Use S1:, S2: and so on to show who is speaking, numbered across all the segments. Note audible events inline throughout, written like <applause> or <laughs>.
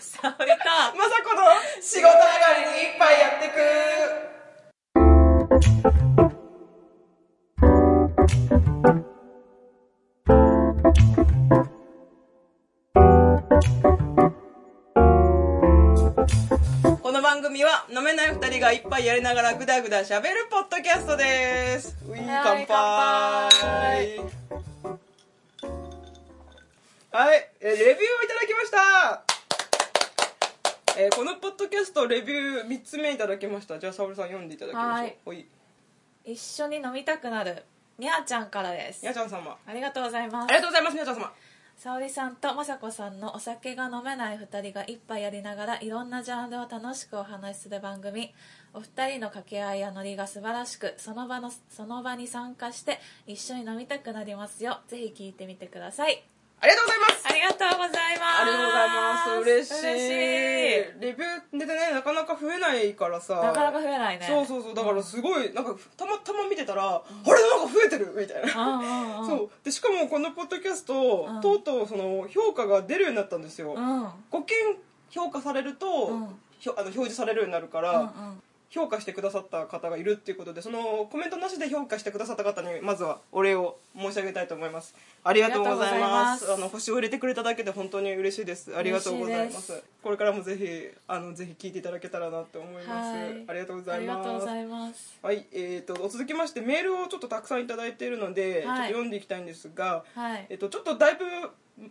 S1: 沙織と
S2: まさこの仕事上がりに一杯やってくこの番組は飲めない二人が一杯やりながらぐだぐだ喋るポッドキャストです。うい
S1: はい
S2: 乾杯。はい、えーレビューをいただきましたえーこのポッドキャストレビュー3つ目いただきました。じゃあ沙織さん読んでいただきましょう。
S1: はい。一緒に飲みたくなる。にゃーちゃんからです。
S2: にゃちゃん様。
S1: ありがとうございま
S2: あ
S1: す
S2: りがとうございますにゃちゃん様。
S1: 沙織さんと雅子さんのお酒が飲めない2人が一杯やりながらいろんなジャンルを楽しくお話しする番組。お二人の掛け合いやノリが素晴らしくその場のその場に参加して一緒に飲みたくなりますよ。ぜひ聞いてみてください
S2: ありがとうございます。
S1: ありがとうございます。
S2: ありがとうございます。嬉しい。
S1: 嬉しい。
S2: レビューでねなかなか増えないからさ。
S1: なかなか増えないね。
S2: そうそうそう。だからすごいなんかたまたま見てたら、あれ？なんか増えてるみたいな、
S1: うんうんうん。<laughs>
S2: そう。でしかもこのポッドキャスト、
S1: うん。
S2: とうとうその評価が出るようになったんですよ、
S1: うん。うん
S2: 5件評価されると、
S1: うん。
S2: ひょあの表示されるようになるから、
S1: うん
S2: 評価してくださった方がいるっていうことでそのコメントなしで評価してくださった方にまずはお礼を申し上げたいと思います。ありがとうございます。
S1: あ
S2: の星を入れてくれただけで本当に嬉しいです。ありがとうございま
S1: す。
S2: これからもぜひあのぜひ聞いていただけたらなって思います、
S1: はい。
S2: ありがとうございます。はい、えー、と続きましてメールをちょっとたくさんいただいているので、
S1: はい。
S2: ちょっと読んでいきたいんですが、
S1: はい。
S2: えっと、ちょっとだいぶ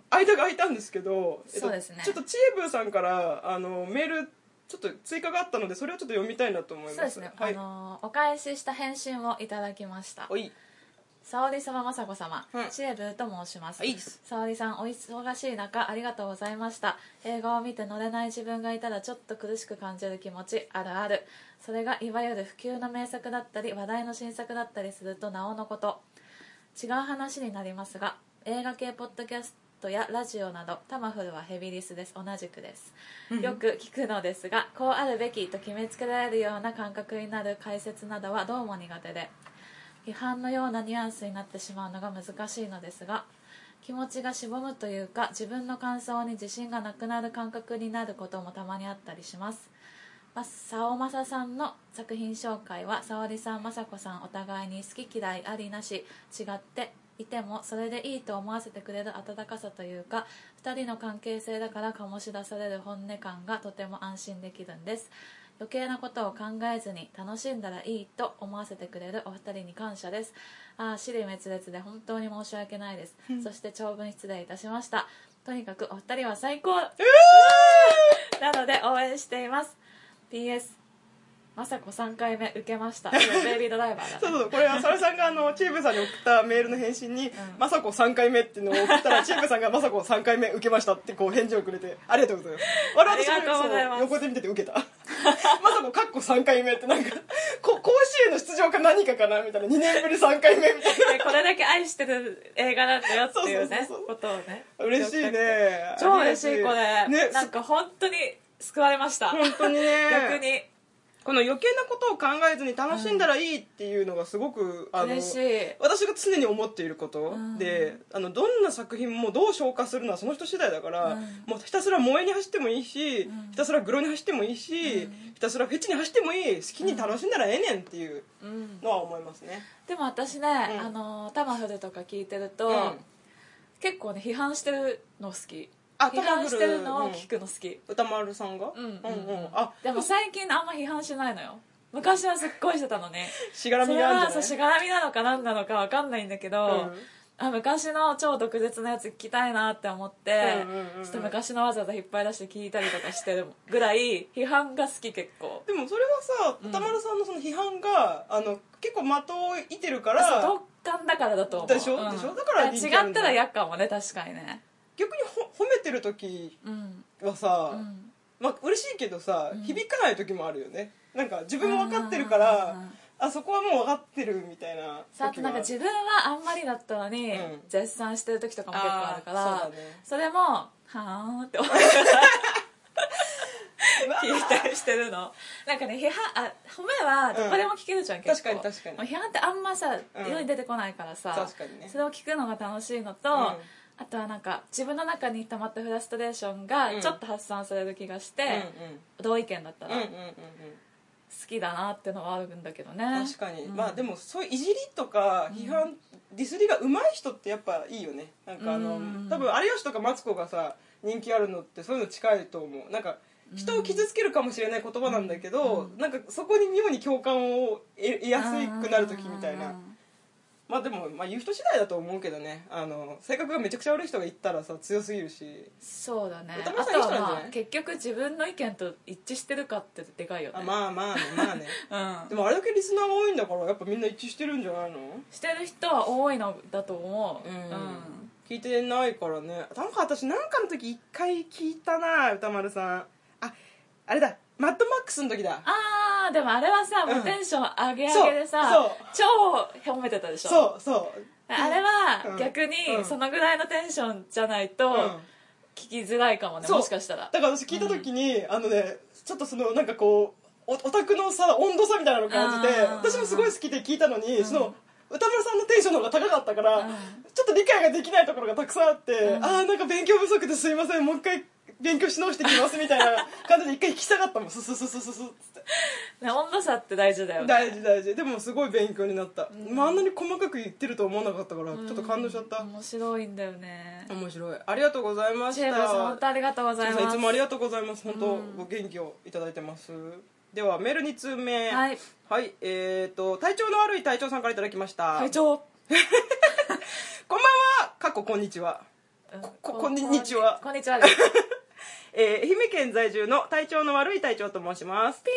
S2: 間が空いたんですけど、えっと
S1: ね。
S2: ちょっとチーブーさんからあのメールちょっと追加があったのでそれをちょっと読みたいなと思います。
S1: そうですね、
S2: はい、
S1: あのお返しした返信をいただきました。
S2: おい。
S1: 沙織様雅子様、
S2: うん。
S1: チエブと申します。沙織さんお忙しい中ありがとうございました。映画を見て乗れない自分がいたらちょっと苦しく感じる気持ちあるある。それがいわゆる普及の名作だったり話題の新作だったりするとなおのこと。違う話になりますが映画系ポッドキャストやラジオなどタマフルはヘビリスです。同じくです。よく聞くのですがこうあるべきと決めつけられるような感覚になる解説などはどうも苦手で批判のようなニュアンスになってしまうのが難しいのですが気持ちがしぼむというか自分の感想に自信がなくなる感覚になることもたまにあったりします。まさおまささんの作品紹介は沙織さん雅子さんお互いに好き嫌いありなし違っていてもそれでいいと思わせてくれる温かさというか2人の関係性だから醸し出される本音感がとても安心できるんです。余計なことを考えずに楽しんだらいいと思わせてくれるお二人に感謝です。ああ尻滅裂で本当に申し訳ないです。そして長文失礼いたしました。とにかくお二人は最高、<laughs> なので応援しています。PS まさこ3回目受けました。<laughs> 今ベイビードライバーだ、ね、
S2: そうそうこれは沙織さんがあのチーブさんに送ったメールの返信に「まさこ3回目」っていうのを送ったらチーブさんが「まさこ3回目受けました」ってこう返事をくれてありがとうございます。
S1: ありがとうございます
S2: そう横で見てて受けた。まさこかっこ3回目ってなんかこ甲子園の出場か何かかなみたいな2年ぶり3回目みたいな。
S1: で <laughs> これだけ愛してる映画なんだよっていうねことをね。
S2: 嬉しいね。
S1: 超嬉しいこれ、
S2: ね
S1: なんか本当に救われました。
S2: 本当にね。<laughs>
S1: 逆に
S2: この余計なことを考えずに楽しんだらいいっていうのがすごく、あの
S1: 嬉しい。
S2: 私が常に思っていること、
S1: ん。
S2: であのどんな作品もどう消化するのはその人次第だから、
S1: うん。
S2: もうひたすら萌えに走ってもいいし、ひたすらグロに走ってもいいし、ひたすらフェチに走ってもいい好きに楽しんだらええねんっていう
S1: うん。
S2: のは思いますね、
S1: でも私ね、
S2: うん。
S1: あのタマフルとか聞いてると、
S2: うん。
S1: 結構ね批判してるの好き
S2: あ
S1: 批判してるのを聞くの好き、
S2: 歌丸さんが。
S1: うんうん
S2: うん。あ
S1: でも最近あんま批判しないのよ。昔はすっごいしてたのね。
S2: しがらみがあるんじゃない？
S1: はそうしがらみなのか何なのか分かんないんだけど、
S2: うん
S1: あ昔の超毒舌なやつ聞きたいなって思って、
S2: うんうんうんうん。
S1: ちょっと昔のわざわざ引っ張り出して聞いたりとかしてるぐらい批判が好き結構。
S2: でもそれはさ歌丸さんのその批判があの結構的を射てるから。
S1: 特感だからだと思う
S2: でしょでしょだから
S1: 違ったら嫌かもね確かにね
S2: 逆にほ褒めてる時
S1: うん
S2: はさ、
S1: うん。
S2: まあ嬉しいけどさ、
S1: ん。
S2: 響かない時もあるよね。なんか自分も分かってるから
S1: うん
S2: あそこはもう分かってるみたいな
S1: さあなんか自分はあんまりだったのに、
S2: うん。
S1: 絶賛してる時とかも結構あるから
S2: そね。
S1: それもはーんって思いながら聞いたりしてるの。なんかね批判あ褒めはどこでも聞けるじゃん、結構。
S2: 確かに。確かに
S1: 批判ってあんまさ
S2: うん。
S1: 世に出てこないからさ、
S2: 確かにね。
S1: それを聞くのが楽しいのと、
S2: うん
S1: あとはなんか自分の中に溜まったフラストレーションが
S2: うん。
S1: ちょっと発散される気がして、
S2: うんうん
S1: 同意見だったら好
S2: うんうんうんうん。
S1: きだなってのはあるんだけどね。
S2: 確かに、
S1: うん。
S2: まあでもそういういじりとか批判、ディスりが上手い人ってやっぱいいよね。なんかあの、
S1: うん。
S2: 多分有吉とかマツコがさ人気あるのってそういうの近いと思う。なんか人を傷つけるかもしれない言葉なんだけど、なんかそこに妙に共感を得得やすくなる時みたいな、まあでも、まあ、言う人次第だと思うけどね。あの性格がめちゃくちゃ悪い人が言ったらさ強すぎるし。
S1: そうだね。
S2: 歌
S1: あ
S2: 丸さんいい人なんじゃ
S1: とはまあ結局自分の意見と一致してるかってでかいよね。
S2: あまあまあねまあね。<laughs>
S1: うん。
S2: でもあれだけリスナーが多いんだからやっぱみんな一致してるんじゃないの？
S1: してる人は多いのだと思う。
S2: うん。聞いてないからね。なんか私なんかの時一回聞いたな歌丸さん。ああれだ。マッドマックスの時だ。
S1: あーでもあれはさ、もう
S2: うん
S1: テンション上げ上げでさ超褒めてたでしょ？
S2: そうそう。
S1: あれ
S2: うん。
S1: は逆に
S2: うん。
S1: そのぐらいのテンションじゃないと
S2: うん。
S1: 聞きづらいかもね、もしかしたら。
S2: だから私聞いた時に、あのねちょっとそのなんかこうおオタクのさ温度差みたいなのを感じて
S1: うん。
S2: 私もすごい好きで聞いたのに、
S1: うん。
S2: その歌村さんのテンションの方が高かったから、
S1: うん。
S2: ちょっと理解ができないところがたくさんあって、
S1: うん。
S2: ああなんか勉強不足ですいませんもう一回勉強し直してきますみたいな感じで一回聞きたかったもん。ススススススって。
S1: ね温度差って大事だよね。
S2: 大事大事。でもすごい勉強になった、
S1: ん。
S2: まあ、あんなに細かく言ってると思わなかった。からちょっと感動しちゃった、
S1: うん面白いんだよね。
S2: 面白い。ありがとうございました
S1: チェーブさん本当ありがとうございます。
S2: いつもありがとうございます。本当、
S1: うん。
S2: ご元気をいただいてます。ではメール2通目。
S1: はい。
S2: はいえー、と体調の悪い隊長さんからいただきました。
S1: 会長。<laughs>
S2: こんばんは。かっここんにちは。
S1: うん。
S2: ここんにちは。
S1: こんにちはです
S2: えー愛媛県在住の体調の悪い隊長と申します。
S1: ピ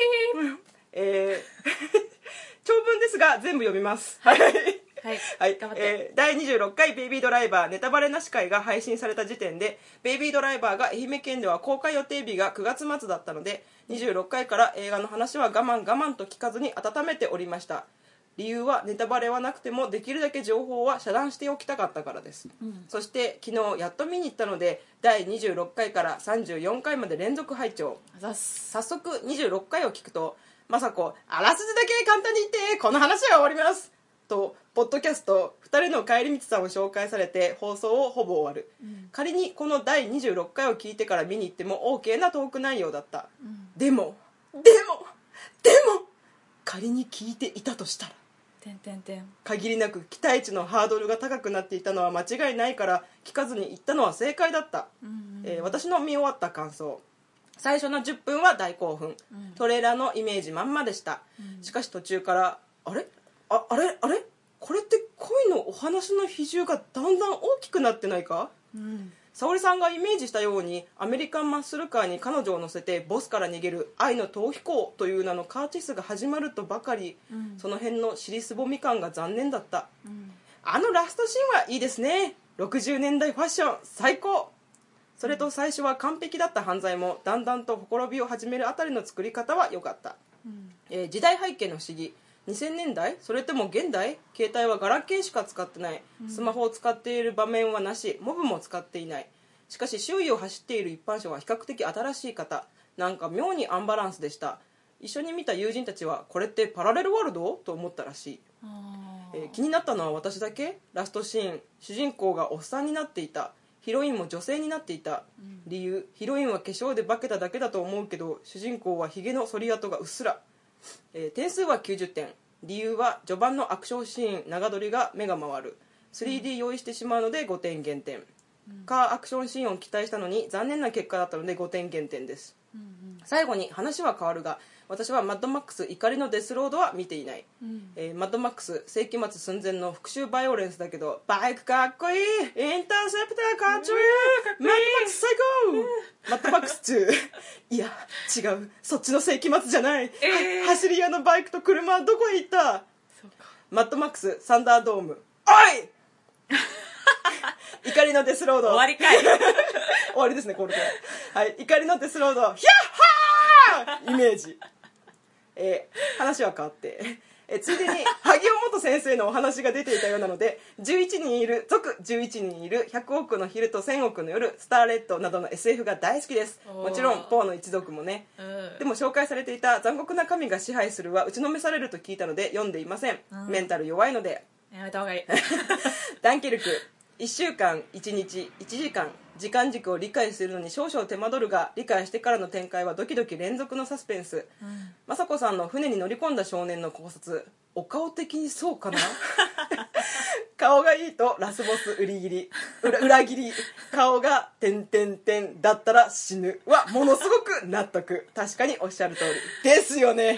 S2: えー <laughs> 長文ですが全部読みます。はい。
S1: ーはい、
S2: はい。えー第26回「ベイビードライバーネタバレなし会」が配信された時点で「ベイビードライバー」が愛媛県では公開予定日が9月末だったので26回から映画の話は我慢我慢と聞かずに温めておりました理由はネタバレはなくてもできるだけ情報は遮断しておきたかったからです、
S1: うん。
S2: そして昨日やっと見に行ったので第26回から34回まで連続拝聴。早速26回を聞くと雅子あらすじだけ簡単に言ってこの話は終わります。とポッドキャスト「2人の帰り道さん」を紹介されて放送をほぼ終わる、
S1: ん。
S2: 仮にこの第26回を聞いてから見に行っても OK なトーク内容だった、
S1: ん。
S2: でもでもでも仮に聞いていたとしたら
S1: てんてんてん
S2: 限りなく期待値のハードルが高くなっていたのは間違いないから聞かずに行ったのは正解だった、
S1: うん
S2: えー私の見終わった感想。最初の10分は大興奮、
S1: うん。
S2: トレーラーのイメージまんまでした、
S1: うん。
S2: しかし途中からあれ？ああれ？あれ？これって恋のお話の比重がだんだん大きくなってないか？
S1: うん
S2: 沙織さんがイメージしたようにアメリカンマッスルカーに彼女を乗せてボスから逃げる愛の逃避行という名のカーチェスが始まるとばかり、
S1: うん。
S2: その辺の尻すぼみ感が残念だった。
S1: うん
S2: あのラストシーンはいいですね。60年代ファッション最高。それと最初は完璧だった犯罪もだんだんとほころびを始めるあたりの作り方は良かった、
S1: うん。
S2: えー時代背景の不思議2000年代？それとも現代？携帯はガラケーしか使ってない。スマホを使っている場面はなし。モブも使っていない。しかし周囲を走っている一般車は比較的新しい方。なんか妙にアンバランスでした。一緒に見た友人たちはこれってパラレルワールド？と思ったらしい。
S1: あ
S2: えー気になったのは私だけ？ラストシーン。主人公がおっさんになっていた。ヒロインも女性になっていた、理由？ヒロインは化粧で化けただけだと思うけど主人公はヒゲの剃り跡がうっすら、えー点数は90点。理由は序盤のアクションシーン長撮りが目が回る。3D 用意してしまうので5点減点、カーアクションシーンを期待したのに残念な結果だったので5点減点です。
S1: ーうん。
S2: 最後に話は変わるが私はマッドマックス怒りのデスロードは見ていない、
S1: うん。
S2: えーマッドマックス世紀末寸前の復讐バイオレンスだけどバイクかっこいい。インターセプターかっちょいい。マッドマックス最高。マッドマックス2 <laughs> いや違う。そっちの世紀末じゃない、
S1: えー。
S2: は走り屋のバイクと車はどこへ行った？マッドマックスサンダードーム。おい！<laughs> 怒りのデスロード。
S1: 終わりかい。<laughs>
S2: 終わりですねこれで。はい。怒りのデスロード。ヒャッハー！イメージえー話は変わって。えーついでに <laughs> 萩尾元先生のお話が出ていたようなので11人いる続11人いる100億の昼と1000億の夜スターレッドなどの SF が大好きです。もちろんポーの一族もね。
S1: うん。
S2: でも紹介されていた「残酷な神が支配する」は打ちのめされると聞いたので読んでいません、
S1: うん。
S2: メンタル弱いので。
S1: やめた方がいい。<laughs>
S2: ダンケルク1週間1日1時間時間軸を理解するのに少々手間取るが理解してからの展開はドキドキ連続のサスペンス。
S1: うん。
S2: 雅子さんの船に乗り込んだ少年の考察お顔的にそうかな？<laughs> 顔がいいとラスボス売り切り。裏裏切り。顔が「てんてんてん」だったら死ぬ。はものすごく納得。確かにおっしゃる通り。ですよね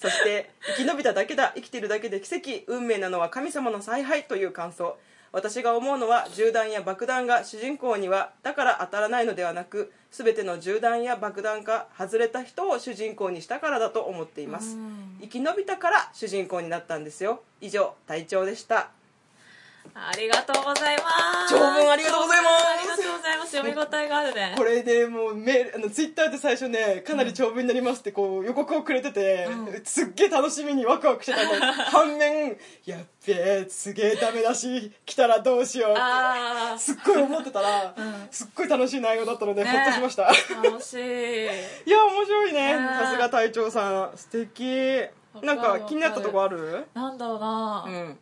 S2: そして生き延びただけだ生きてるだけで奇跡運命なのは神様の采配という感想。私が思うのは銃弾や爆弾が主人公にはだから当たらないのではなく全ての銃弾や爆弾が外れた人を主人公にしたからだと思っています。
S1: うん。
S2: 生き延びたから主人公になったんですよ。以上隊長でした
S1: ありがとうございます。
S2: 長文ありがとうございます。
S1: ありがとうございます。読み応えがあるね。
S2: これでもうメールあのツイッターで最初ねかなり長文になりますってこう予告をくれてて、
S1: うん。
S2: すっげえ楽しみにワクワクしてたんだ <laughs> 反面やっべえすげえダメだし来たらどうしようって
S1: あ
S2: すっごい思ってたら、
S1: うん。
S2: すっごい楽しい内容だったので、
S1: ね。
S2: ほっとしました。
S1: あ楽しい。<laughs>
S2: いや面白いね。
S1: ね
S2: さすが隊長さん。素敵。なんか気になったとこある？
S1: なんだろうな、
S2: うん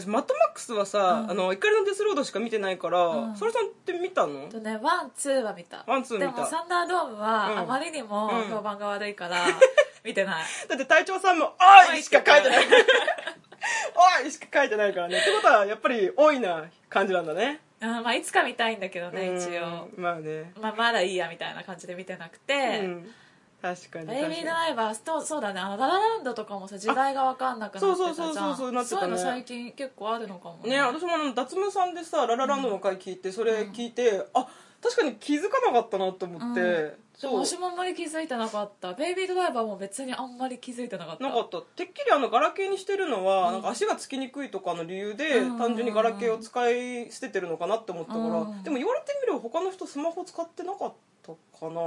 S2: 私マッドマックスはさ、
S1: うん。
S2: あの怒りのデスロードしか見てないから、
S1: うん。
S2: それさんって見たの？
S1: とねワンツーは見た。
S2: ワンツー見た。
S1: でもサンダードーム
S2: うん。
S1: はあまりにも
S2: うん。
S1: 評判が悪いから <laughs> 見てない。
S2: だって隊長さんも「おい!」しか書いてない「<laughs> おい!」しか書いてないからね。ってことはやっぱり「おい」な感じなんだね。
S1: あまあいつか見たいんだけどね一応。
S2: うんまあね。
S1: まあまだいいやみたいな感じで見てなくて、
S2: うん確かに。
S1: ベイビードライバーとそうだね。あのララランドとかもさ時代が分かんなくなってたじゃん。
S2: そうそうそうそうなってたね
S1: そういうの最近結構あるのかも
S2: にね私もあの脱毛さんでさ「ララランド」の回聞いてそれ聞いて、あ確かに気づかなかったなと思って、
S1: うんで
S2: そう
S1: も私もあんまり気づいてなかったベイビードライバーも別にあんまり気づいてなかった
S2: なかったてっきりあのガラケーにしてるのは、
S1: うん
S2: なんか足がつきにくいとかの理由で、
S1: うん
S2: 単純にガラケーを使い捨ててるのかなって思ったから、
S1: うん
S2: でも言われてみれば他の人スマホ使ってなかったかな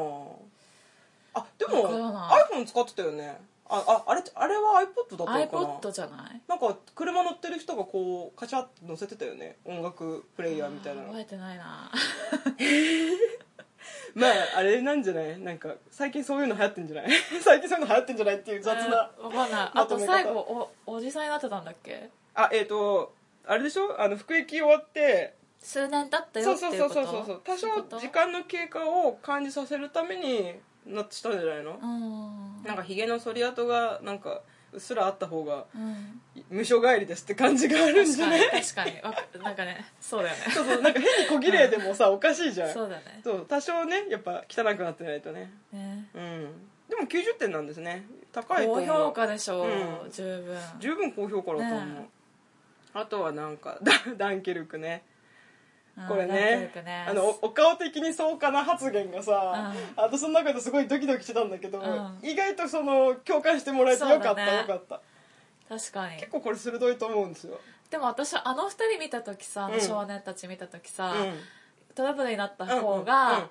S2: あでも
S1: わからない。
S2: iPhone 使ってたよね。あああれあれは iPod だったのかな
S1: ？iPod じゃない？
S2: なんか車乗ってる人がこうカチャッと乗せてたよね。音楽プレイヤーみたいなの。
S1: 覚えてないな。<laughs>
S2: まああれなんじゃない？なんか最近そういうの流行ってんじゃない？<laughs> 最近そういうの流行ってんじゃないっていう雑な
S1: えーわかんない。あと最後おおじさんになってたんだっけ？
S2: あえっ、とあれでしょ？あの服役終わって
S1: 数年経ったよ
S2: そうそう
S1: っていうこと
S2: そう。そうそう多少時間の経過を感じさせるためになしたんじゃないの、
S1: うん。
S2: なんかひげの剃り跡がなんかうっすらあった方が
S1: うん。
S2: 無所帰りですって感じがあるんじゃない？
S1: 確かに。確かにわかなんかねそうだよね。<laughs>
S2: そうそう。なんか変に小綺麗でもさおかしいじゃん。
S1: そうだね。
S2: そう多少ねやっぱ汚くなってないとね。
S1: ね。
S2: うん。でも90点なんですね。高いと
S1: 高
S2: 思う。
S1: 評価でしょう、
S2: うん。
S1: 十分。
S2: 十分高評価だと思う、
S1: ね
S2: あとはなんかダ <laughs> ダンケルクね。
S1: うん
S2: これね。
S1: くね。
S2: あのおお顔的にそうかな発言がさ、
S1: うん。
S2: 私の中ですごいドキドキしてたんだけど、
S1: うん。
S2: 意外とその共感してもらえてよかった、
S1: ね。
S2: よかった。
S1: 確かに。
S2: 結構これ鋭いと思うんですよ、
S1: でも私あの二人見た時さ、
S2: うん。
S1: 少年たち見た時さ、
S2: うん。
S1: トラブルになった方
S2: うんうんうん。
S1: が、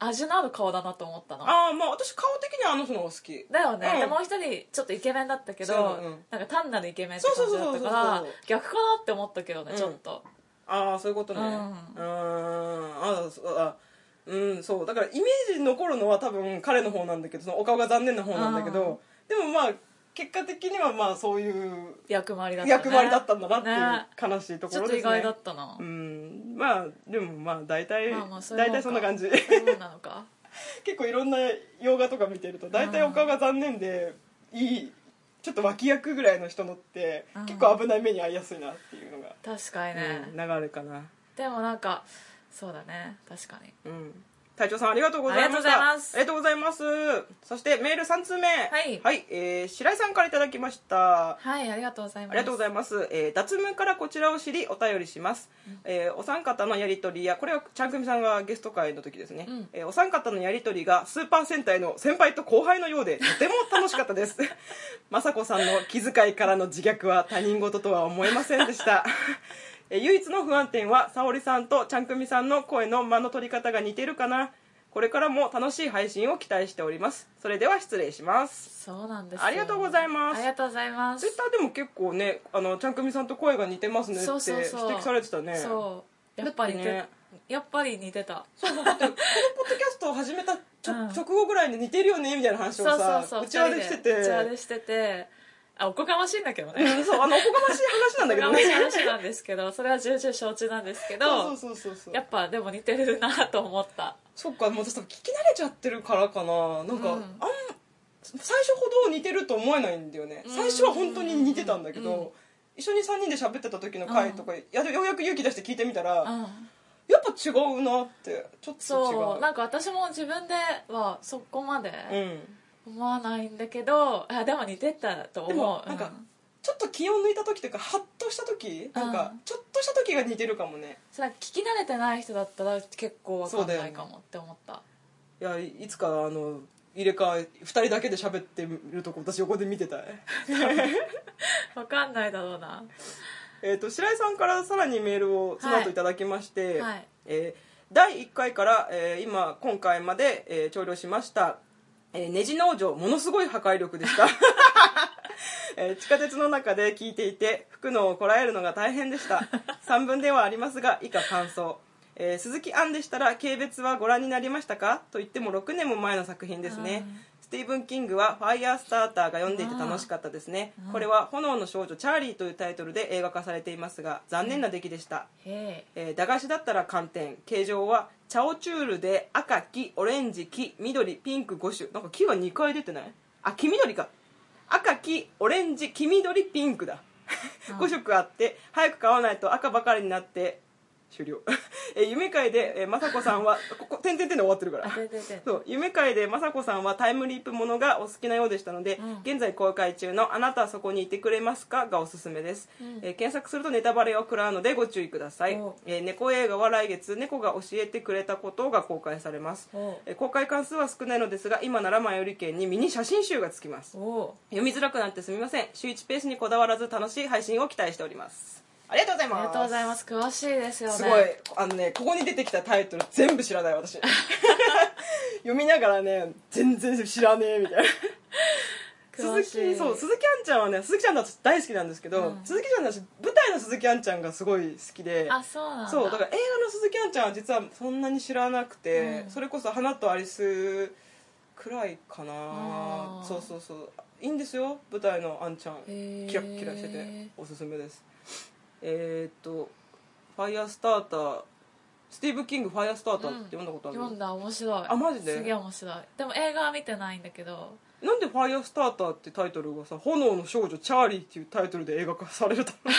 S1: 味のある顔だなと思ったの。
S2: ああまあ私顔的にはあの人の方が好き。
S1: だよね、
S2: うん。
S1: でもう一人ちょっとイケメンだったけど、
S2: そううん。
S1: なんか単なるイケメンって感じだったから逆かなって思ったけどね、
S2: うん。
S1: ちょっと
S2: ああそういうことね。う
S1: うん。
S2: あそうあうんそう。だからイメージに残るのは多分彼の方なんだけどそのお顔が残念な方なんだけどでもまあ結果的にはまあそういう
S1: 役回りだった、ね、
S2: 役割だったんだなっていう
S1: ね
S2: 悲しいとこ
S1: ちょっ
S2: ろですね。
S1: と意外だったな、
S2: うん。まあでもまあ大体大体そんな感じ。
S1: そうなのか。<laughs>
S2: 結構いろんな洋画とか見てると大体お顔が残念でいいちょっと脇役ぐらいの人のって
S1: うん。
S2: 結構危ない目に遭いやすいなっていうのが、
S1: 確かにね、
S2: うん流れかな。
S1: でもなんかそうだね。確かに。
S2: うん隊長さんありがとうございました。
S1: ありがとうございます。
S2: ありがとうございます。そしてメール3通目。
S1: はい。
S2: はい、えー白井さんからいただきました。
S1: はいありがとうございます。
S2: ありがとうございます、えー脱毛からこちらを知りお便りします、えーお三方のやり取りやこれはちゃんくみさんがゲスト会の時ですね、
S1: うん。
S2: えーお三方のやり取りがスーパー戦隊の先輩と後輩のようで <laughs> とても楽しかったです。<laughs> 雅子さんの気遣いからの自虐は他人事とは思えませんでしたえー唯一の不安点は沙織さんとちゃんくみさんの声の間の取り方が似てるかな。これからも楽しい配信を期待しております。それでは失礼します。
S1: そうなんですよ。
S2: ありがとうございます。
S1: ありがとうございます。
S2: ツイッターでも結構ねあのちゃんくみさんと声が似てますねって指摘されてたね。
S1: そう。やっぱり
S2: ね
S1: やっぱり似てた
S2: そうだってこのポッドキャストを始めた直後ぐらいに似てるよねみたいな話をさ
S1: そう
S2: ちわでしてて。
S1: うちわでしててあおこがましいんだけどね。
S2: うんそうあのおこがましい話なんだけど
S1: おこがましい
S2: ね
S1: 話なんですけどそれは重々承知なんですけど
S2: そうそうそうそう
S1: やっぱでも似てるなと思った。
S2: そっかもう私聞き慣れちゃってるからかな。なんか、
S1: うん。
S2: あん最初ほど似てると思えないんだよね。
S1: うん。
S2: 最初は本当に似てたんだけど、
S1: うん。
S2: 一緒に3人で喋ってた時の回とか、やようやく勇気出して聞いてみたら、
S1: うん。
S2: やっぱ違うなってちょっと違う。
S1: そうなんか私も自分ではそこまで
S2: うん
S1: 思わないんだけどあでも似てたと思う。
S2: でもなんか
S1: うん。
S2: ちょっと気を抜いた時というかハッとした時なんか
S1: うん
S2: ちょっとした時が似てるかもね。
S1: それは聞き慣れてない人だったら結構わかんない
S2: そうだよね
S1: かもって思った。
S2: いやいつかあの入れ替え2人だけで喋ってるとこ私横で見てたい。<laughs>
S1: わかんないだろうな。
S2: えー、と白井さんからさらにメールをその後い。ただきまして、
S1: はい。
S2: えー第1回から、えー今今回まで、えー、調理をしました、えーネジ農場ものすごい破壊力でした、<laughs> えー地下鉄の中で聞いていて吹くのをこらえるのが大変でした。3分ではありますが以下感想。えー鈴木杏でしたら軽蔑はご覧になりましたか？と言っても6年も前の作品ですね。スティーブン・キングは「ファイヤースターター」が読んでいて楽しかったですね。これは「炎の少女チャーリー」というタイトルで映画化されていますが残念な出来でした、
S1: へ
S2: えー駄菓子だったら寒天。形状はチャオチュールで赤黄オレンジ黄緑ピンク5種。なんか黄が2回出てない？あ黄緑か。赤黄オレンジ黄緑ピンクだ。<laughs> 5色あって早く買わないと赤ばかりになって終了。<laughs> えー夢界で、えー、雅子さんはここ点々点で終わってるから。そう夢界で雅子さんはタイムリープものがお好きなようでしたので、
S1: うん。
S2: 現在公開中の「あなたはそこにいてくれますか?」がおすすめです、
S1: うん。
S2: えー検索するとネタバレを食らうのでご注意ください。
S1: お、
S2: えー猫映画は来月猫が教えてくれたことが公開されます。えー公開関数は少ないのですが今なら前より券にミニ写真集がつきます読みづらくなってすみません週1ペースにこだわらず楽しい配信を期待しておりますありがとうございます。
S1: ありがとうございます。詳しいですよね。
S2: すごい。あのねここに出てきたタイトル全部知らない私。<laughs> 読みながらね全然知らねえみたいな。<laughs> 鈴木そう鈴木杏ちゃんはね鈴木ちゃんの私大好きなんですけど、
S1: うん。
S2: 鈴木ちゃんの私舞台の鈴木杏ちゃんがすごい好きで
S1: あそうなんだ。
S2: そうだから映画の鈴木杏ちゃんは実はそんなに知らなくて、
S1: うん。
S2: それこそ「花とアリス」くらいかな。そうそうそう。いいんですよ舞台の杏ちゃん。キラッキラしてて。おすすめですえーっと「ファイヤースターター」スティーブ・キング「ファイヤースターター」って読んだことある、
S1: 読んだ面白い。
S2: あマジで？す
S1: げえ面白い。でも映画は見てないんだけど。
S2: なんで「ファイヤースターター」ってタイトルがさ「炎の少女チャーリー」っていうタイトルで映画化されるた全然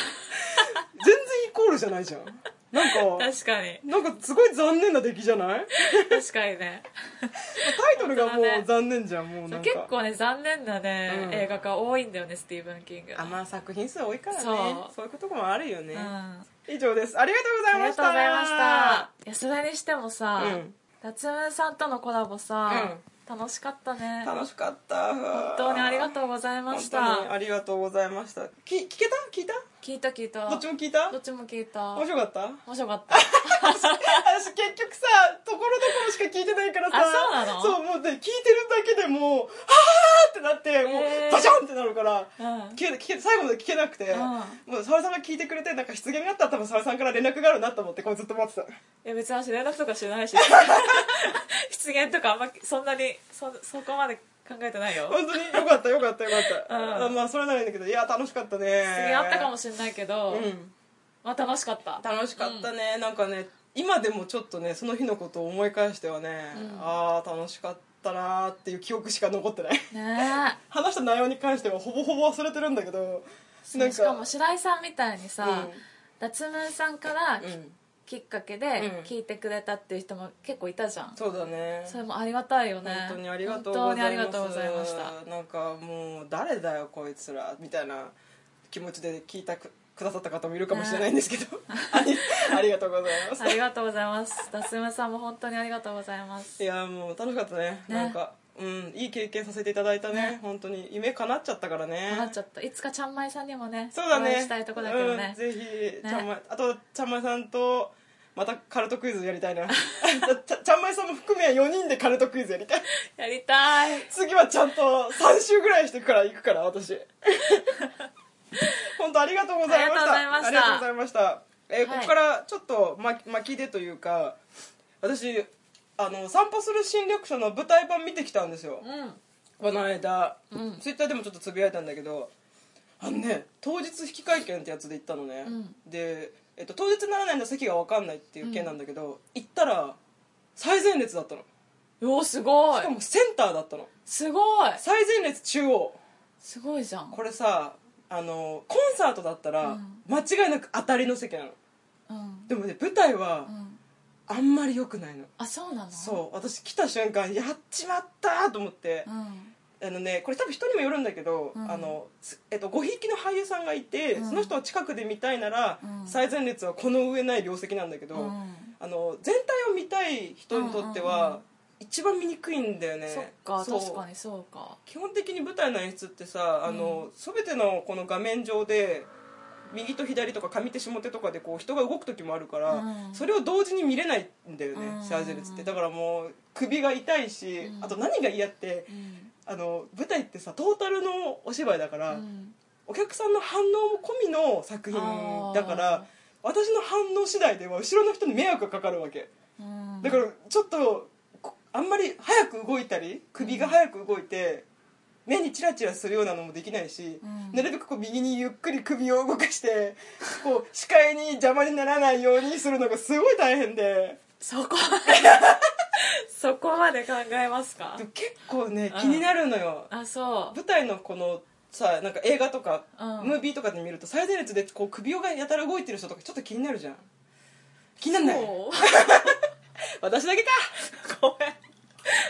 S2: イコールじゃないじゃん。なんか <laughs>
S1: 確かに。
S2: なんかすごい残念な出来じゃない？<laughs>
S1: 確かにね。<laughs>
S2: タイトルがもう残念じゃんもうなんか。
S1: 結構ね残念なね、
S2: うん。
S1: 映画化多いんだよねスティーブン・キング
S2: あまあ作品数多いからね。
S1: そう。
S2: そういうこともあるよね、
S1: うん。あ
S2: 以上です。ありがとうござい
S1: りが
S2: ました。
S1: とうございました。いやそれにしてもさ、
S2: うん。
S1: 夏目さんとのコラボさ、楽しかったね。
S2: 楽しかった。
S1: 本当にありがとうございました。
S2: 本当にありがとうございました。き聞けた？聞いた？
S1: 聞いた聞いた。
S2: どっちも聞いた？
S1: どっちも聞いた。
S2: 面白かった？
S1: 面白かった。<laughs>
S2: 私結局さところどころしか聞いてないからさ。
S1: あそうなの？
S2: そうもうね聞いてるだけでもうはあってなってもうバシャンってなるから
S1: うん。
S2: 聞け最後まで聞けなくて、
S1: うん。
S2: もう沙織さんが聞いてくれてなんか失言があったら多分沙織さんから連絡があるなと思ってこれずっと待ってた。
S1: いや別に私連絡とかしないし。<laughs> 失言とかあんまそんなにそそこまで考えてないよ。
S2: 本当に？よかったよかったよかった、
S1: うん。
S2: あまあそれならいいんだけどいや楽しかったね。
S1: 失言あったかもしれないけど、
S2: うん。
S1: まあ楽しかった。
S2: 楽しかったね、なんかね今でもちょっとねその日のことを思い返してはね、
S1: うん。
S2: ああ楽しかったなーっていう記憶しか残ってない。
S1: ね。<laughs>
S2: 話した内容に関してはほぼほぼ忘れてるんだけど
S1: えしかも白井さんみたいにさ、
S2: うん。
S1: 脱毛さんから
S2: うん。
S1: きっかけで
S2: うん。
S1: 聞いてくれたっていう人も結構いたじゃん、
S2: そうだね。
S1: それもありがたいよね。
S2: 本当にありがとうご
S1: 本当にあり
S2: ざいます
S1: がとうございました。
S2: なんかもう誰だよこいつらみたいな気持ちで聞いたくくださった方もいるかもしれないんですけど、<laughs> ありがとうございます。
S1: ありがとうございます。脱毛さんも本当にありがとうございます。
S2: いやもう楽しかったね。
S1: ね。
S2: なんかうんいい経験させていただいたね。
S1: ね。
S2: 本当に。夢叶っちゃったからね。
S1: なっちゃった。いつかちゃんまいさんにもね
S2: そうだね。
S1: お会いしたいとこだけどね。
S2: うん、ぜひ、ちゃんまいあとちゃんまいさんとまたカルトクイズやりたいな。<laughs> ちゃちゃんまいさんも含め4人でカルトクイズやりたい。
S1: やりたい。
S2: 次はちゃんと3週ぐらいしてから行くから私 <laughs> 本当ありがとうございました。
S1: ありがとうございました。
S2: えここからちょっとま巻きでというか私あの散歩する新緑書の舞台版見てきたんですよ。
S1: うん。
S2: この間、
S1: うん。
S2: ツイッターでもちょっとつぶやいたんだけどあのね当日引き換券ってやつで行ったのね、
S1: うん。
S2: で、えっと、当日ならないの席が分かんないっていう件なんだけど、行ったら最前列だったの。
S1: おーすごい。
S2: しかもセンターだったの。
S1: すごい。
S2: 最前列中央。
S1: すごいじゃん。
S2: これさあのコンサートだったら
S1: うん。
S2: 間違いなく当たりの席なの。
S1: うん。
S2: でもね舞台は
S1: うん。
S2: あんまり良くないの。
S1: あそうなの？
S2: そう。私来た瞬間やっちまったと思って。
S1: うん。
S2: あのねこれ多分人にもよるんだけど、
S1: うん。
S2: あのすえっと、ごひいきの俳優さんがいて、
S1: うん。
S2: その人を近くで見たいなら、
S1: うん。
S2: 最前列はこの上ない両席なんだけど、
S1: うん。
S2: あの全体を見たい人にとっては、一番見にくいんだよね。
S1: そっか確かにそうか。
S2: 基本的に舞台の演出ってさあの、全てのこの画面上で右と左とか上手下手とかでこう人が動く時もあるから、
S1: うん。
S2: それを同時に見れないんだよね、
S1: うん。
S2: 最前列って。だからもう首が痛いし、
S1: うん。
S2: あと何が嫌って
S1: うん。
S2: あの舞台ってさトータルのお芝居だから、
S1: うん。
S2: お客さんの反応も込みの作品だから私の反応次第では後ろの人に迷惑がかかるわけ。
S1: うん。
S2: だからちょっとこあんまり早く動いたり首が早く動いて目にチラチラするようなのもできないし、
S1: うん。
S2: なるべくこう右にゆっくり首を動かして <laughs> こう視界に邪魔にならないようにするのがすごい大変で。
S1: そこまで <laughs> そこまで考えますか？
S2: でも結構ね
S1: うん。
S2: 気になるのよ、
S1: あそ
S2: 舞台のこのさなんか映画とか、
S1: うん。
S2: ムービーとかで見ると最前列でこう首がやたら動いてる人とかちょっと気になるじゃん。気
S1: う
S2: になんない？
S1: そう <laughs> <laughs>
S2: 私だけか。<laughs>
S1: ごめん。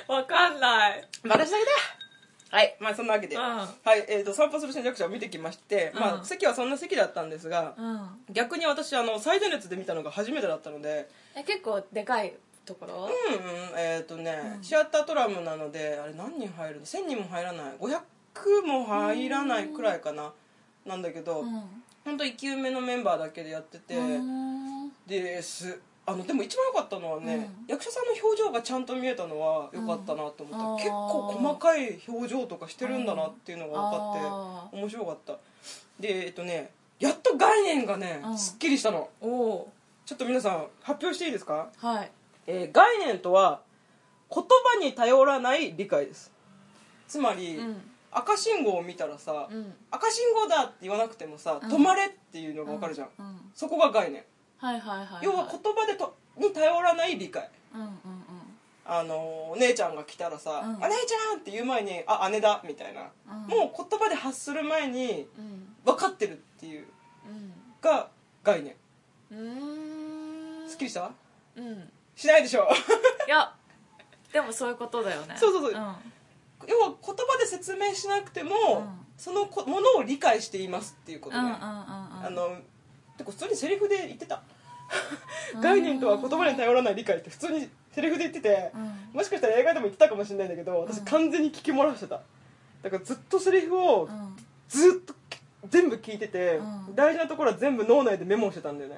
S1: わかんない。
S2: 私だけだ。はいまあそんなわけで、
S1: うん。
S2: はいえー、と散歩する新弱者を見てきまして、まあ、
S1: うん
S2: 席はそんな席だったんですが、
S1: うん。
S2: 逆に私あの最前列で見たのが初めてだったので
S1: え結構でかいところ？
S2: うんうんえっ、とね、
S1: うん。
S2: シアタートラムなのであれ何人入るの？1000人も入らない。500も入らないくらいかな。なんだけど、
S1: うん。
S2: 本当生き埋めのメンバーだけでやってて、
S1: うん。
S2: ですあのでも一番良かったのはね、
S1: うん。
S2: 役者さんの表情がちゃんと見えたのは良かったなと思った、
S1: うん。
S2: 結構細かい表情とかしてるんだなっていうのが分か
S1: あ
S2: って面白かった。でえっとねやっと概念がね、
S1: うん。
S2: すっきりしたの。
S1: おお
S2: ちょっと皆さん発表していいですか、
S1: はい。
S2: えー概念とは言葉に頼らない理解です。つまり、
S1: うん。
S2: 赤信号を見たらさ、
S1: うん。
S2: 赤信号だって言わなくてもさ、
S1: うん。
S2: 止まれっていうのが分かるじゃん、
S1: うん。
S2: そこが概念
S1: はいはいはいはい。
S2: 要は言葉でとに頼らない理解。
S1: うんうんうん。
S2: あの姉ちゃんが来たらさ「
S1: うん。
S2: あ姉ちゃん!」って言う前に「あ姉だ」みたいな、
S1: うん。
S2: もう言葉で発する前に
S1: うん。
S2: 分かってるっていう
S1: うん
S2: が概念。
S1: うーん。
S2: すっきりした？
S1: うん。
S2: しないでしょ。
S1: いやでもそういうことだよね。
S2: そうそうそう。
S1: うん。
S2: 要は言葉で説明しなくても、
S1: うん。
S2: そのこものを理解していますっていうことね、
S1: うんうんうんうん。
S2: あのてか普通にセリフで言ってた。概念とは言葉に頼らない理解って普通にセリフで言ってて、
S1: うん。
S2: もしかしたら映画でも言ってたかもしれないんだけど私
S1: うん。
S2: 完全に聞き漏らしてた。だからずっとセリフを
S1: うん。
S2: ずっと全部聞いてて、
S1: うん。
S2: 大事なところは全部脳内でメモしてたんだよね。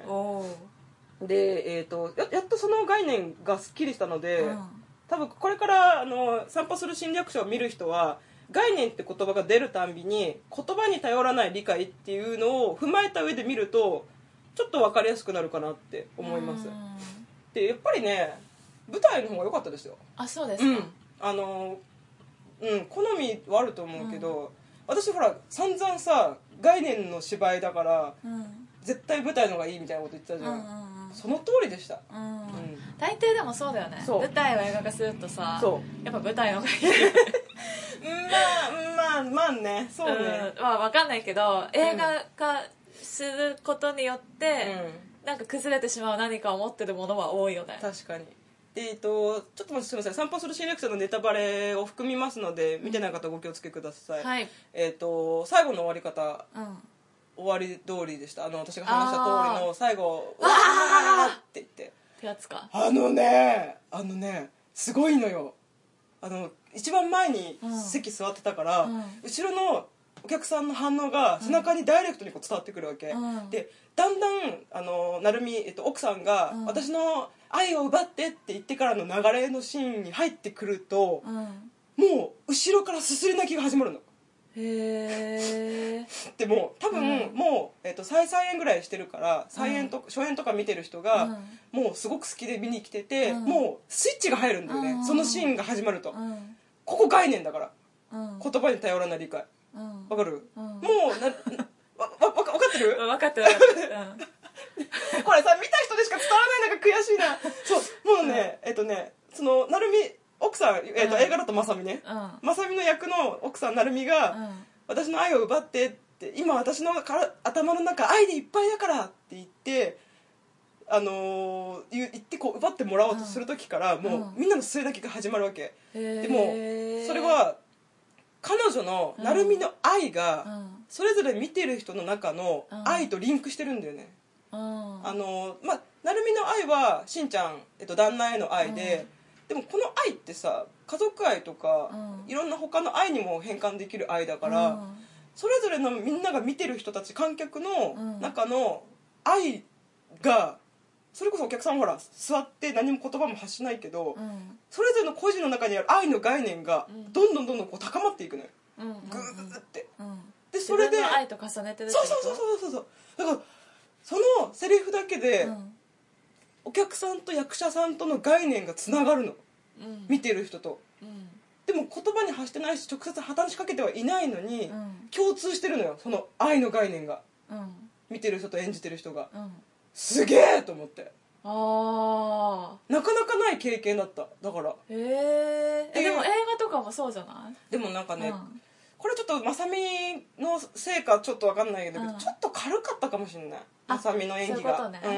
S2: で、えー、とややっとその概念がすっきりしたので、
S1: うん。
S2: 多分これからあの散歩する侵略者を見る人は概念って言葉が出るたんびに言葉に頼らない理解っていうのを踏まえた上で見るとちょっと分かりやすくなるかなって思います。
S1: うん。
S2: でやっぱりね舞台の方が良かったですよ。
S1: あそうですか。
S2: うん。あのうん好みはあると思うけど、私ほら散々さ概念の芝居だから
S1: うん。
S2: 絶対舞台の方がいいみたいなこと言ってたじゃん、
S1: うんうん
S2: その通りでした。
S1: うん。うん。
S2: ん
S1: 大抵でもそうだよね。舞台を映画化するとさ
S2: そ
S1: やっぱ舞台の方がいい。<laughs>
S2: まあまあまあね。そうね、
S1: うん。まあ分かんないけど映画化することによって、
S2: うん。
S1: なんか崩れてしまう何かを持ってるものは多いよね。
S2: 確かに。でえっとちょっと待ってすみません。散歩する侵略者のネタバレを含みますので見てない方ご気をつけください、
S1: はい。
S2: えっと最後の終わり方
S1: うん。
S2: 終わり通りでした。あの私が話した通りの最後
S1: わー
S2: わーって言って。
S1: ってやつか。
S2: あのねあのねすごいのよ。あの一番前に席座ってたから、
S1: うん。
S2: 後ろのお客さんの反応が背中にダイレクトにこう伝わってくるわけ、
S1: うん。
S2: でだんだんあの成美、えっと、奥さんが、
S1: うん。
S2: 私の愛を奪って」って言ってからの流れのシーンに入ってくると、
S1: うん。
S2: もう後ろからすすり泣きが始まるの。
S1: へえ <laughs>
S2: でも多分、
S1: うん。
S2: もう、えっと再再演ぐらいしてるから再演と、初演とか見てる人が、
S1: うん。
S2: もうすごく好きで見に来てて、
S1: うん。
S2: もうスイッチが入るんだよね、
S1: うん。
S2: そのシーンが始まると、
S1: うん。
S2: ここ概念だから。
S1: うん。
S2: 言葉に頼らない理解。
S1: うん
S2: わかる、
S1: うん。
S2: もうな <laughs> わわわかわかってる？
S1: 分かってる分かってる。<laughs>
S2: これさ見た人でしか伝わらないのが悔しいな。<laughs> そうもうね、えっとねその成美奥さん、えっと
S1: うん。
S2: 映画だとまさみねまさみの役の奥さん成美が、
S1: うん。
S2: 私の愛を奪ってって今私のから頭の中愛でいっぱいだからって言ってあのー言言ってこう奪ってもらおうとする時から、もう、
S1: うん。
S2: みんなの末泣きが始まるわけ。
S1: で
S2: でもそれは彼女の成美の愛が、
S1: うん。
S2: それぞれ見てる人の中の
S1: うん。
S2: 愛とリンクしてるんだよね、
S1: うん。
S2: あのまあ成美の愛はしんちゃん、えっと、旦那への愛で、でもこの愛ってさ家族愛とか、
S1: うん。
S2: いろんな他の愛にも変換できる愛だから、
S1: うん。
S2: それぞれのみんなが見てる人たち観客の
S1: うん。
S2: 中の愛がそれこそお客さんほら座って何も言葉も発しないけど、
S1: うん。
S2: それぞれの個人の中にある愛の概念が
S1: うん。
S2: どんどんどんどんこう高まっていくのよ。
S1: うんうん
S2: グーって。
S1: うん。
S2: でそれで
S1: 愛と重ねてる
S2: そうそうそうそうそうそう。だからそのセリフだけで
S1: うん。
S2: お客さんと役者さんとの概念がつながるの。
S1: うん。
S2: 見てる人と。
S1: うん。
S2: でも言葉に発してないし直接話しかけてはいないのに
S1: うん。
S2: 共通してるのよその愛の概念が。
S1: うん。
S2: 見てる人と演じてる人が。
S1: うん
S2: すげえと思って。
S1: ああ
S2: なかなかない経験だった。だから。
S1: へえでも映画とかもそうじゃない？
S2: でもなんかね、
S1: うん。
S2: これちょっとまさみのせいかちょっと分かんないけど、
S1: うん。
S2: ちょっと軽かったかもしれない。
S1: あ
S2: まさみの演技が。
S1: そういうことね。
S2: うん。い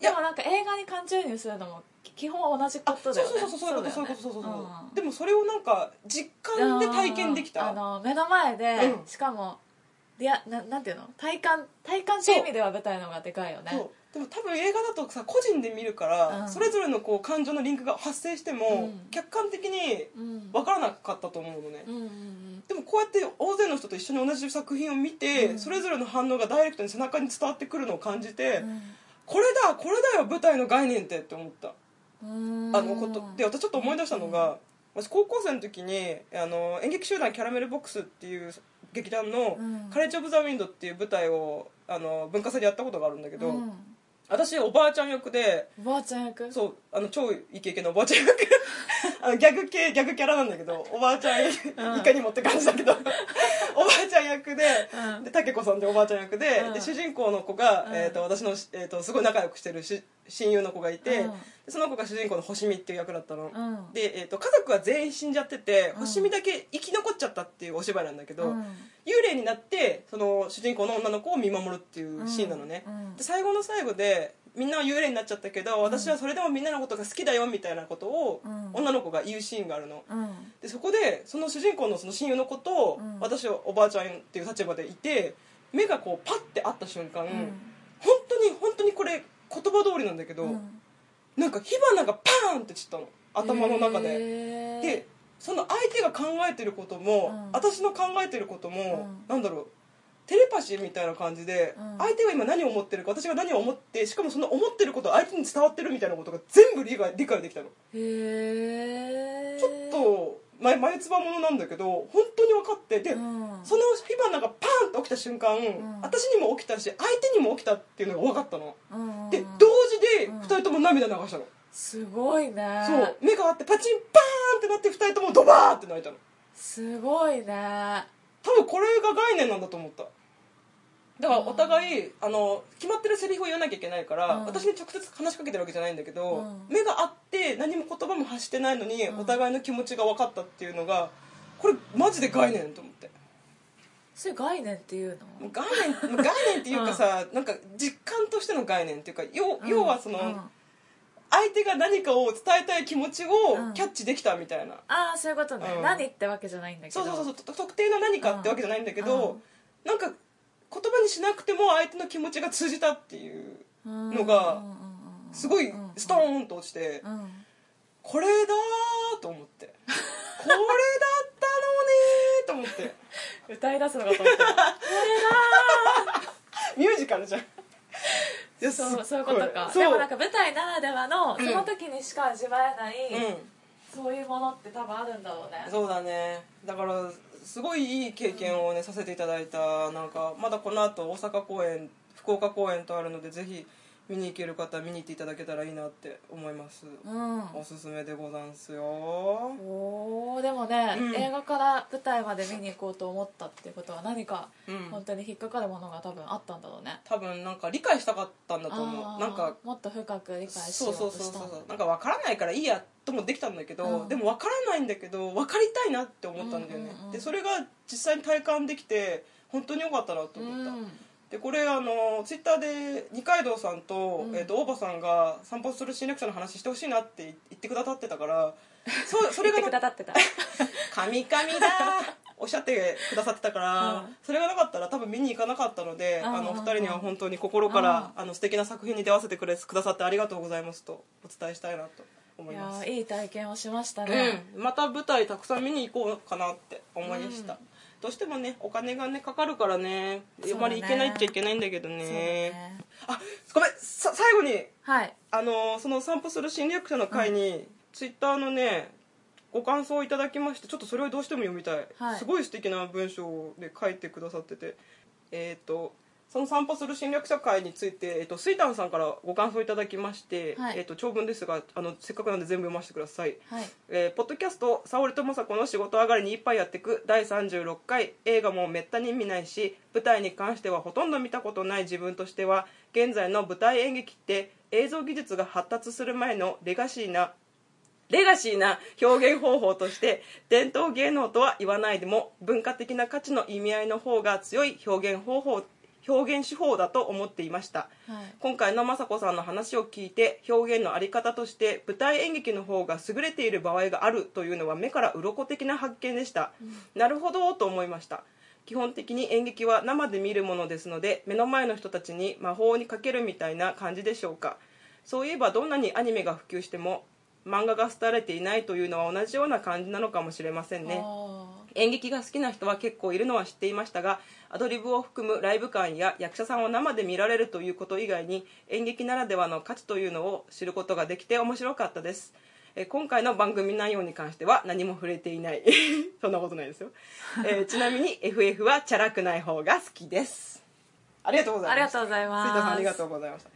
S1: でもなんか映画に感情移入するのも基本同じこ
S2: あそう
S1: とだよね。
S2: そうそうそうそういうことそういうことそうそうそう、
S1: うん。
S2: でもそれをなんか実感で体験できた。
S1: あの目の前で、
S2: うん。
S1: しかもリアななんていうの？体感体感っていう意味では舞台の方がでかいよね。
S2: そう。でも多分映画だとさ個人で見るから、
S1: うん。
S2: それぞれのこう感情のリンクが発生しても、
S1: うん。
S2: 客観的に
S1: うん。
S2: 分からなかったと思うのね、
S1: うんうん
S2: でもこうやって大勢の人と一緒に同じ作品を見て、
S1: うん。
S2: それぞれの反応がダイレクトに背中に伝わってくるのを感じて、
S1: う
S2: これだこれだよ舞台の概念ってって思った。
S1: ん。
S2: あのこと。で私ちょっと思い出したのが、私高校生の時にあの演劇集団キャラメルボックスっていう劇団の
S1: うん「
S2: カレッジ・オブ・ザ・ウィンド」っていう舞台をあの文化祭でやったことがあるんだけど、
S1: うん。
S2: 私おばあちゃん役で
S1: おばあちゃん役？
S2: そうあの超イケイケのおばあちゃん役あのギャグ系ギャグキャラなんだけどおばあちゃん、いかにもって感じだけどおばあちゃん役で,、
S1: うん。
S2: で竹子さんでおばあちゃん役で,、
S1: うん。
S2: で主人公の子が、
S1: うん。
S2: えー、と私の、えー、とすごい仲良くしてるし親友の子がいて、その子が主人公の星見っていう役だったの、
S1: うん。
S2: で、えー、と家族は全員死んじゃってて、
S1: うん。
S2: 星見だけ生き残っちゃったっていうお芝居なんだけど、
S1: うん。
S2: 幽霊になってその主人公の女の子を見守るっていうシーンなのね、
S1: うん。
S2: で最後の最後でみんなは幽霊になっちゃったけど、私はそれでもみんなのことが好きだよみたいなことを
S1: うん。
S2: 女の子が言うシーンがあるの。
S1: うん。
S2: でそこでその主人公のその親友の子と、
S1: うん。
S2: 私はおばあちゃんっていう立場でいて目がこうパッて会った瞬間、
S1: うん。
S2: 本当に本当にこれ言葉通りなんだけど、
S1: うん。
S2: なんか火花がパーンって散ったの。頭の中で、
S1: へー。
S2: でその相手が考えてることも、
S1: うん。
S2: 私の考えてることも、
S1: うん。
S2: なんだろうテレパシーみたいな感じで、
S1: うん。
S2: 相手が今何を思ってるか私が何を思ってしかもその思ってることが相手に伝わってるみたいなことが全部理解理解できたの、
S1: へえ
S2: ちょっと前眉唾ものなんだけど本当に分かってで、
S1: うん。
S2: その火花がパーンって起きた瞬間、
S1: ん。
S2: 私にも起きたし相手にも起きたっていうのが分かったの、
S1: うんうん
S2: で同時で
S1: うん。
S2: 2人とも涙流したの、
S1: すごいね。
S2: そう。目が合ってパチンパーンってなって2人ともドバーって泣いたの。
S1: すごいね。
S2: 多分これが概念なんだと思っただからお互い、あの決まってるセリフを言わなきゃいけないから、
S1: うん。
S2: 私に直接話しかけてるわけじゃないんだけど、
S1: うん。
S2: 目が合って何も言葉も発してないのに、
S1: うん。
S2: お互いの気持ちが分かったっていうのがこれマジで概念と思って。
S1: それ概念っていうの？
S2: 概念概念っていうかさ、<laughs> なんか実感としての概念っていうか要要はその、
S1: うん。
S2: 相手が何かを伝えたい気持ちを
S1: うん。
S2: キャッチできたみたいな、
S1: ああそういうことね、
S2: うん。
S1: 何ってわけじゃないんだけど。
S2: そうそうそう特定の何かってわけじゃないんだけど、なん。か言葉にしなくても相手の気持ちが通じたっていう
S1: うん
S2: のがすごいストーンと落ちて、
S1: うん
S2: これだーと思って。これだったのねーと思って。
S1: 歌い出すのかと思った。<laughs>
S2: ミュージカルじゃん。
S1: そうそういうことか。でもなんか舞台ならではの
S2: うん。
S1: その時にしか味わえない、
S2: うん。
S1: そういうものって多分あるんだろうね。
S2: そうだね。だからすごいいい経験をねさせていただいた。なんかまだこの後大阪公演福岡公演とあるのでぜひ見に行ける方は見に行っていただけたらいいなって思います、
S1: うん。
S2: おすすめでござんすよ。
S1: おでもね、
S2: うん。
S1: 映画から舞台まで見に行こうと思ったってことは何か
S2: うん。
S1: 本当に引っかかるものが多分あったんだろうね、
S2: 多分なんか理解したかったんだと
S1: あ
S2: 思
S1: ー
S2: うなんか
S1: もっと深く理解しよ
S2: そうそううそう
S1: としたんだ
S2: そう。なんか分からないからいいやともできたんだけど、
S1: うん。
S2: でも分からないんだけど分かりたいなって思ったんだよね、
S1: うんうんうん。
S2: でそれが実際に体感できて本当に良かったなと思った、
S1: うん
S2: でこれあのツイッターで二階堂さんと,、
S1: うん。
S2: えー、と大場さんが散歩する侵略者の話してほしいなって言ってくださってたからそ <laughs> それ
S1: 言って
S2: が
S1: くださってた。<laughs>
S2: 神々だおっしゃってくださってたから、
S1: うん。
S2: それがなかったら多分見に行かなかったので、
S1: うん
S2: あの二人には本当に心から、あの素敵な作品に出会わせてくれくださってありがとうございますとお伝えしたいなと思
S1: い
S2: います。
S1: やーいい体験をしましたね、
S2: うん、また舞台たくさん見に行こうかなって思いました、
S1: うん
S2: どうしてもねお金がねかかるからねあまり行けないっちゃいけないんだけどね。
S1: ね。
S2: あごめんさ最後に
S1: はい。
S2: あのその散歩する侵略者の会に、ツイッターのねご感想をいただきましてちょっとそれをどうしても読みたい、
S1: はい。
S2: すごい素敵な文章で書いてくださってて。えっ、とその散歩する侵略者会について、えっとスイタンさんからご感想いただきまして、
S1: はい。
S2: えっと長文ですがあのせっかくなんで全部読ませてください。
S1: はい。
S2: えーポッドキャスト「沙織と雅子の仕事上がりに一杯やってく」第36回映画もめったに見ないし舞台に関してはほとんど見たことない自分としては現在の舞台演劇って映像技術が発達する前のレガシーなレガシーな表現方法として伝統芸能とは言わないでも文化的な価値の意味合いの方が強い表現方法表現手法だと思っていました。
S1: はい。
S2: 今回の雅子さんの話を聞いて表現のあり方として舞台演劇の方が優れている場合があるというのは目から鱗的な発見でした、なるほどと思いました。基本的に演劇は生で見るものですので目の前の人たちに魔法にかけるみたいな感じでしょうか。そういえばどんなにアニメが普及しても漫画が廃れていないというのは同じような感じなのかもしれませんね。
S1: あ
S2: 演劇が好きな人は結構いるのは知っていましたがアドリブを含むライブ感や役者さんを生で見られるということ以外に演劇ならではの価値というのを知ることができて面白かったです。えー今回の番組内容に関しては何も触れていない。<laughs> そんなことないですよ、えーちなみに FF はチャラくない方が好きです。ありがとうございます。
S1: ありがとうございます。
S2: さんありがとうございました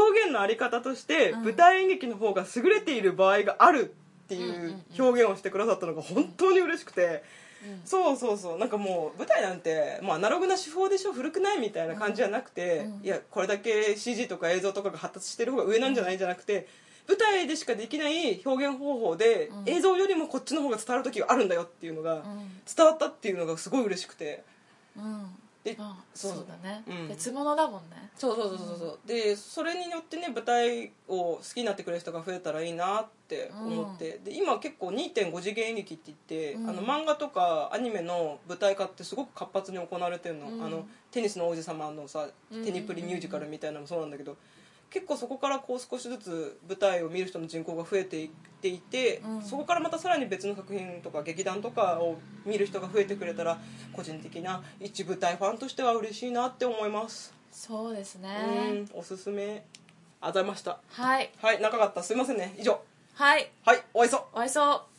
S2: 表現のあり方として、
S1: うん。
S2: 舞台演劇の方が優れている場合があるってい
S1: んう
S2: 表現をしてくださったのが本当に嬉しくて、
S1: うん
S2: そうそうそう。なんかもう舞台なんてもうアナログな手法でしょ？古くない？みたいな感じじゃなくて、
S1: うん。
S2: いやこれだけ CG とか映像とかが発達してる方が上なんじゃない？んじゃなくて舞台でしかできない表現方法で、
S1: うん。
S2: 映像よりもこっちの方が伝わる時があるんだよっていうのが
S1: うん。
S2: 伝わったっていうのがすごい嬉しくて。
S1: うん
S2: で
S1: あそう。だね、
S2: うん。
S1: 別物だもんね。
S2: そうそうそうそうそう。でそれによってね舞台を好きになってくれる人が増えたらいいなって思って、で今結構2.5次元演劇って言って、
S1: うん。
S2: あの漫画とかアニメの舞台化ってすごく活発に行われてるの,、
S1: うん。
S2: あのテニスの王子様のさ
S1: うん
S2: テニプリミュージカルみたいなのもそうなんだけど、結構そこからこう少しずつ舞台を見る人の人口が増えていっていて、
S1: うん。
S2: そこからまたさらに別の作品とか劇団とかを見る人が増えてくれたら個人的な一舞台ファンとしては嬉しいなって思います。
S1: そうですね。
S2: うんおすすめ。あざいました。
S1: はい。
S2: はい長かった。すいませんね。以上。
S1: はい。
S2: はいお会いそう。
S1: お会いそう